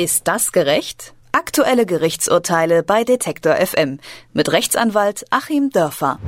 Ist das gerecht? Aktuelle Gerichtsurteile bei Detektor FM mit Rechtsanwalt Achim Dörfer.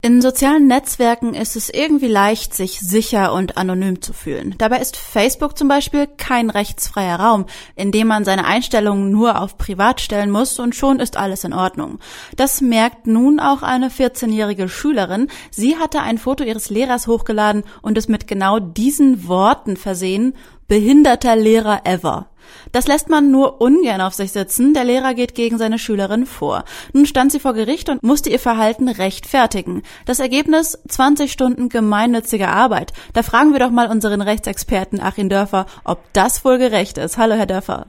In sozialen Netzwerken ist es irgendwie leicht, sich sicher und anonym zu fühlen. Dabei ist Facebook zum Beispiel kein rechtsfreier Raum, in dem man seine Einstellungen nur auf Privat stellen muss und schon ist alles in Ordnung. Das merkt nun auch eine 14-jährige Schülerin. Sie hatte ein Foto ihres Lehrers hochgeladen und es mit genau diesen Worten versehen, behinderter Lehrer ever. Das lässt man nur ungern auf sich sitzen. Der Lehrer geht gegen seine Schülerin vor. Nun stand sie vor Gericht und musste ihr Verhalten rechtfertigen. Das Ergebnis 20 Stunden gemeinnützige Arbeit. Da fragen wir doch mal unseren Rechtsexperten Achim Dörfer, ob das wohl gerecht ist. Hallo, Herr Dörfer.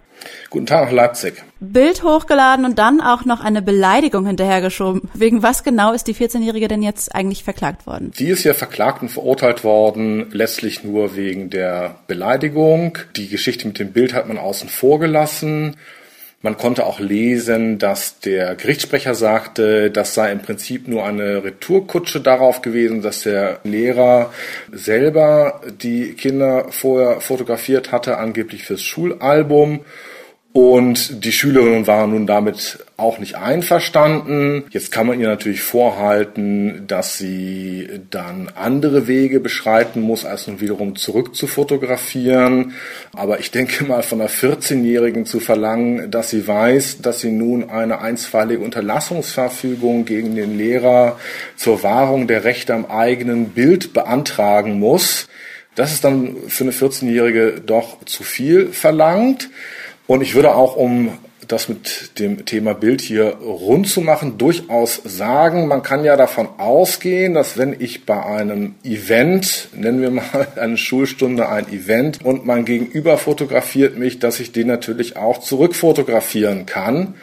Guten Tag nach Leipzig. Bild hochgeladen und dann auch noch eine Beleidigung hinterhergeschoben. Wegen was genau ist die 14-Jährige denn jetzt eigentlich verklagt worden? Die ist ja verklagt und verurteilt worden, letztlich nur wegen der Beleidigung. Die Geschichte mit dem Bild hat man außen vor gelassen. Man konnte auch lesen, dass der Gerichtssprecher sagte, das sei im Prinzip nur eine Retourkutsche darauf gewesen, dass der Lehrer selber die Kinder vorher fotografiert hatte, angeblich fürs Schulalbum und die Schülerin war nun damit auch nicht einverstanden. Jetzt kann man ihr natürlich vorhalten, dass sie dann andere Wege beschreiten muss, als nun wiederum zurück zu fotografieren. Aber ich denke mal, von einer 14-Jährigen zu verlangen, dass sie weiß, dass sie nun eine einstweilige Unterlassungsverfügung gegen den Lehrer zur Wahrung der Rechte am eigenen Bild beantragen muss, das ist dann für eine 14-Jährige doch zu viel verlangt. Und ich würde auch, um das mit dem Thema Bild hier rund zu machen, durchaus sagen, man kann ja davon ausgehen, dass wenn ich bei einem Event, nennen wir mal eine Schulstunde ein Event, und mein Gegenüber fotografiert mich, dass ich den natürlich auch zurückfotografieren kann.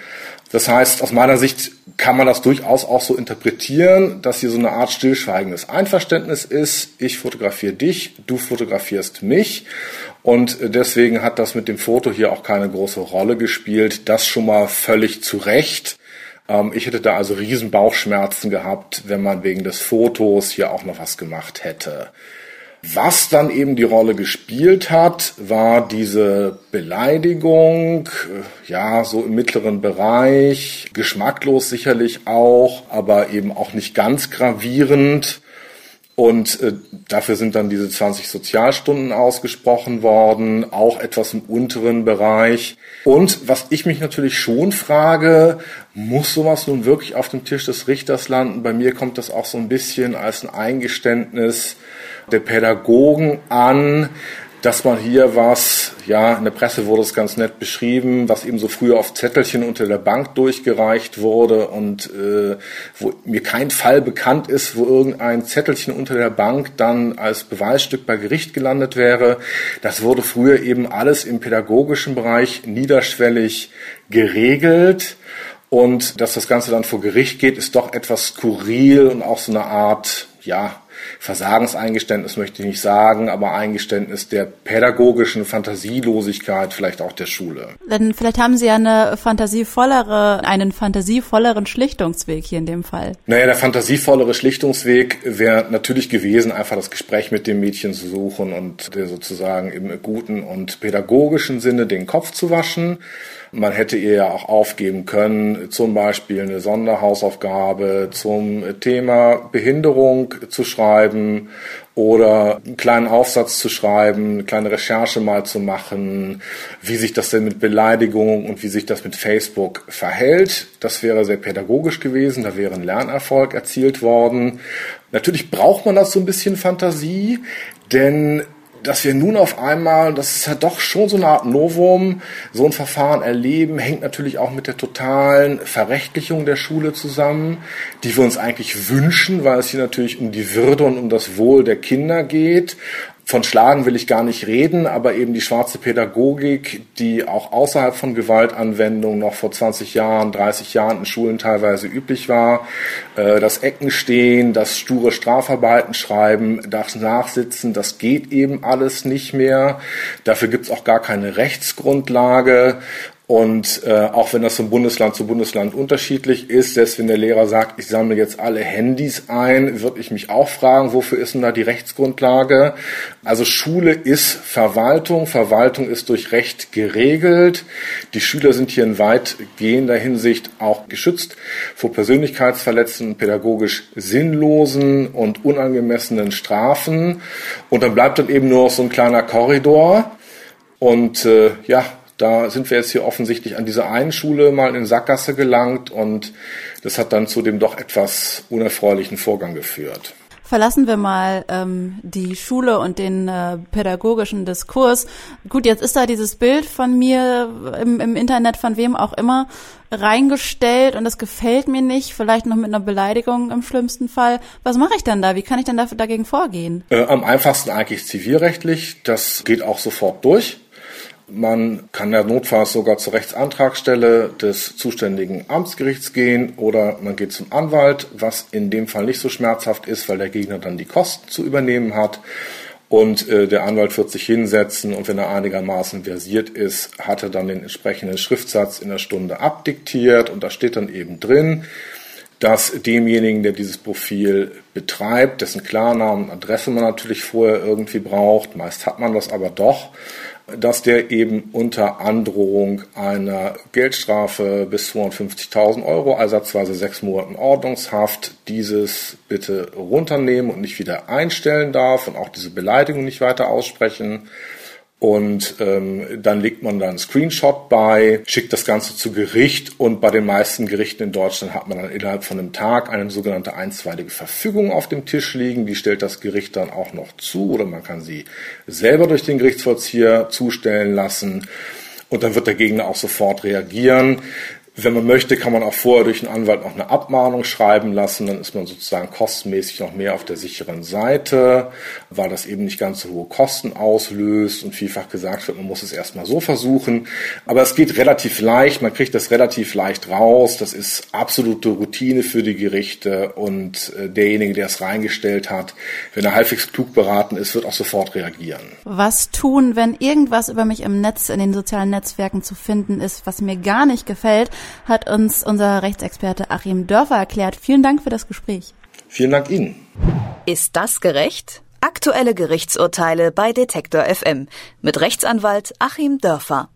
Das heißt, aus meiner Sicht kann man das durchaus auch so interpretieren, dass hier so eine Art stillschweigendes Einverständnis ist. Ich fotografiere dich, du fotografierst mich. Und deswegen hat das mit dem Foto hier auch keine große Rolle gespielt. Das schon mal völlig zu Recht. Ähm, ich hätte da also riesen Bauchschmerzen gehabt, wenn man wegen des Fotos hier auch noch was gemacht hätte. Was dann eben die Rolle gespielt hat, war diese Beleidigung, äh, ja, so im mittleren Bereich, geschmacklos sicherlich auch, aber eben auch nicht ganz gravierend. Und äh, dafür sind dann diese 20 Sozialstunden ausgesprochen worden, auch etwas im unteren Bereich. Und was ich mich natürlich schon frage, muss sowas nun wirklich auf dem Tisch des Richters landen? Bei mir kommt das auch so ein bisschen als ein Eingeständnis der Pädagogen an, dass man hier was, ja, in der Presse wurde es ganz nett beschrieben, was eben so früher auf Zettelchen unter der Bank durchgereicht wurde und äh, wo mir kein Fall bekannt ist, wo irgendein Zettelchen unter der Bank dann als Beweisstück bei Gericht gelandet wäre. Das wurde früher eben alles im pädagogischen Bereich niederschwellig geregelt. Und dass das Ganze dann vor Gericht geht, ist doch etwas skurril und auch so eine Art, ja, Versagenseingeständnis möchte ich nicht sagen, aber Eingeständnis der pädagogischen Fantasielosigkeit vielleicht auch der Schule. Denn vielleicht haben Sie ja eine fantasievollere, einen fantasievolleren Schlichtungsweg hier in dem Fall. Naja, der fantasievollere Schlichtungsweg wäre natürlich gewesen, einfach das Gespräch mit dem Mädchen zu suchen und der sozusagen im guten und pädagogischen Sinne den Kopf zu waschen. Man hätte ihr ja auch aufgeben können, zum Beispiel eine Sonderhausaufgabe zum Thema Behinderung zu schreiben oder einen kleinen Aufsatz zu schreiben, eine kleine Recherche mal zu machen, wie sich das denn mit Beleidigungen und wie sich das mit Facebook verhält. Das wäre sehr pädagogisch gewesen, da wäre ein Lernerfolg erzielt worden. Natürlich braucht man das so ein bisschen Fantasie, denn dass wir nun auf einmal, das ist ja doch schon so eine Art Novum, so ein Verfahren erleben, hängt natürlich auch mit der totalen Verrechtlichung der Schule zusammen, die wir uns eigentlich wünschen, weil es hier natürlich um die Würde und um das Wohl der Kinder geht. Von Schlagen will ich gar nicht reden, aber eben die schwarze Pädagogik, die auch außerhalb von Gewaltanwendung noch vor 20 Jahren, 30 Jahren in Schulen teilweise üblich war, äh, das Eckenstehen, das sture Strafarbeiten schreiben, das Nachsitzen, das geht eben alles nicht mehr. Dafür gibt's auch gar keine Rechtsgrundlage. Und äh, auch wenn das von Bundesland zu Bundesland unterschiedlich ist, selbst wenn der Lehrer sagt, ich sammle jetzt alle Handys ein, würde ich mich auch fragen, wofür ist denn da die Rechtsgrundlage? Also Schule ist Verwaltung, Verwaltung ist durch Recht geregelt. Die Schüler sind hier in weitgehender Hinsicht auch geschützt vor persönlichkeitsverletzenden, pädagogisch sinnlosen und unangemessenen Strafen. Und dann bleibt dann eben nur noch so ein kleiner Korridor. Und äh, ja, da sind wir jetzt hier offensichtlich an dieser einen Schule mal in Sackgasse gelangt und das hat dann zu dem doch etwas unerfreulichen Vorgang geführt. Verlassen wir mal ähm, die Schule und den äh, pädagogischen Diskurs. Gut, jetzt ist da dieses Bild von mir im, im Internet, von wem auch immer, reingestellt und das gefällt mir nicht, vielleicht noch mit einer Beleidigung im schlimmsten Fall. Was mache ich dann da? Wie kann ich denn da, dagegen vorgehen? Äh, am einfachsten eigentlich zivilrechtlich. Das geht auch sofort durch. Man kann ja notfalls sogar zur Rechtsantragstelle des zuständigen Amtsgerichts gehen oder man geht zum Anwalt, was in dem Fall nicht so schmerzhaft ist, weil der Gegner dann die Kosten zu übernehmen hat. Und äh, der Anwalt wird sich hinsetzen und wenn er einigermaßen versiert ist, hat er dann den entsprechenden Schriftsatz in der Stunde abdiktiert und da steht dann eben drin, dass demjenigen, der dieses Profil betreibt, dessen Klarnamen und Adresse man natürlich vorher irgendwie braucht, meist hat man das aber doch, dass der eben unter Androhung einer Geldstrafe bis 250.000 Euro, ersatzweise sechs Monaten Ordnungshaft, dieses bitte runternehmen und nicht wieder einstellen darf und auch diese Beleidigung nicht weiter aussprechen. Und ähm, dann legt man dann einen Screenshot bei, schickt das Ganze zu Gericht und bei den meisten Gerichten in Deutschland hat man dann innerhalb von einem Tag eine sogenannte einstweilige Verfügung auf dem Tisch liegen. Die stellt das Gericht dann auch noch zu oder man kann sie selber durch den Gerichtsvollzieher zustellen lassen. Und dann wird der Gegner auch sofort reagieren. Wenn man möchte, kann man auch vorher durch einen Anwalt noch eine Abmahnung schreiben lassen. Dann ist man sozusagen kostenmäßig noch mehr auf der sicheren Seite, weil das eben nicht ganz so hohe Kosten auslöst und vielfach gesagt wird, man muss es erstmal so versuchen. Aber es geht relativ leicht, man kriegt das relativ leicht raus. Das ist absolute Routine für die Gerichte und äh, derjenige, der es reingestellt hat, wenn er halbwegs klug beraten ist, wird auch sofort reagieren. Was tun, wenn irgendwas über mich im Netz, in den sozialen Netzwerken zu finden ist, was mir gar nicht gefällt? Hat uns unser Rechtsexperte Achim Dörfer erklärt. Vielen Dank für das Gespräch. Vielen Dank Ihnen. Ist das gerecht? Aktuelle Gerichtsurteile bei Detektor FM mit Rechtsanwalt Achim Dörfer.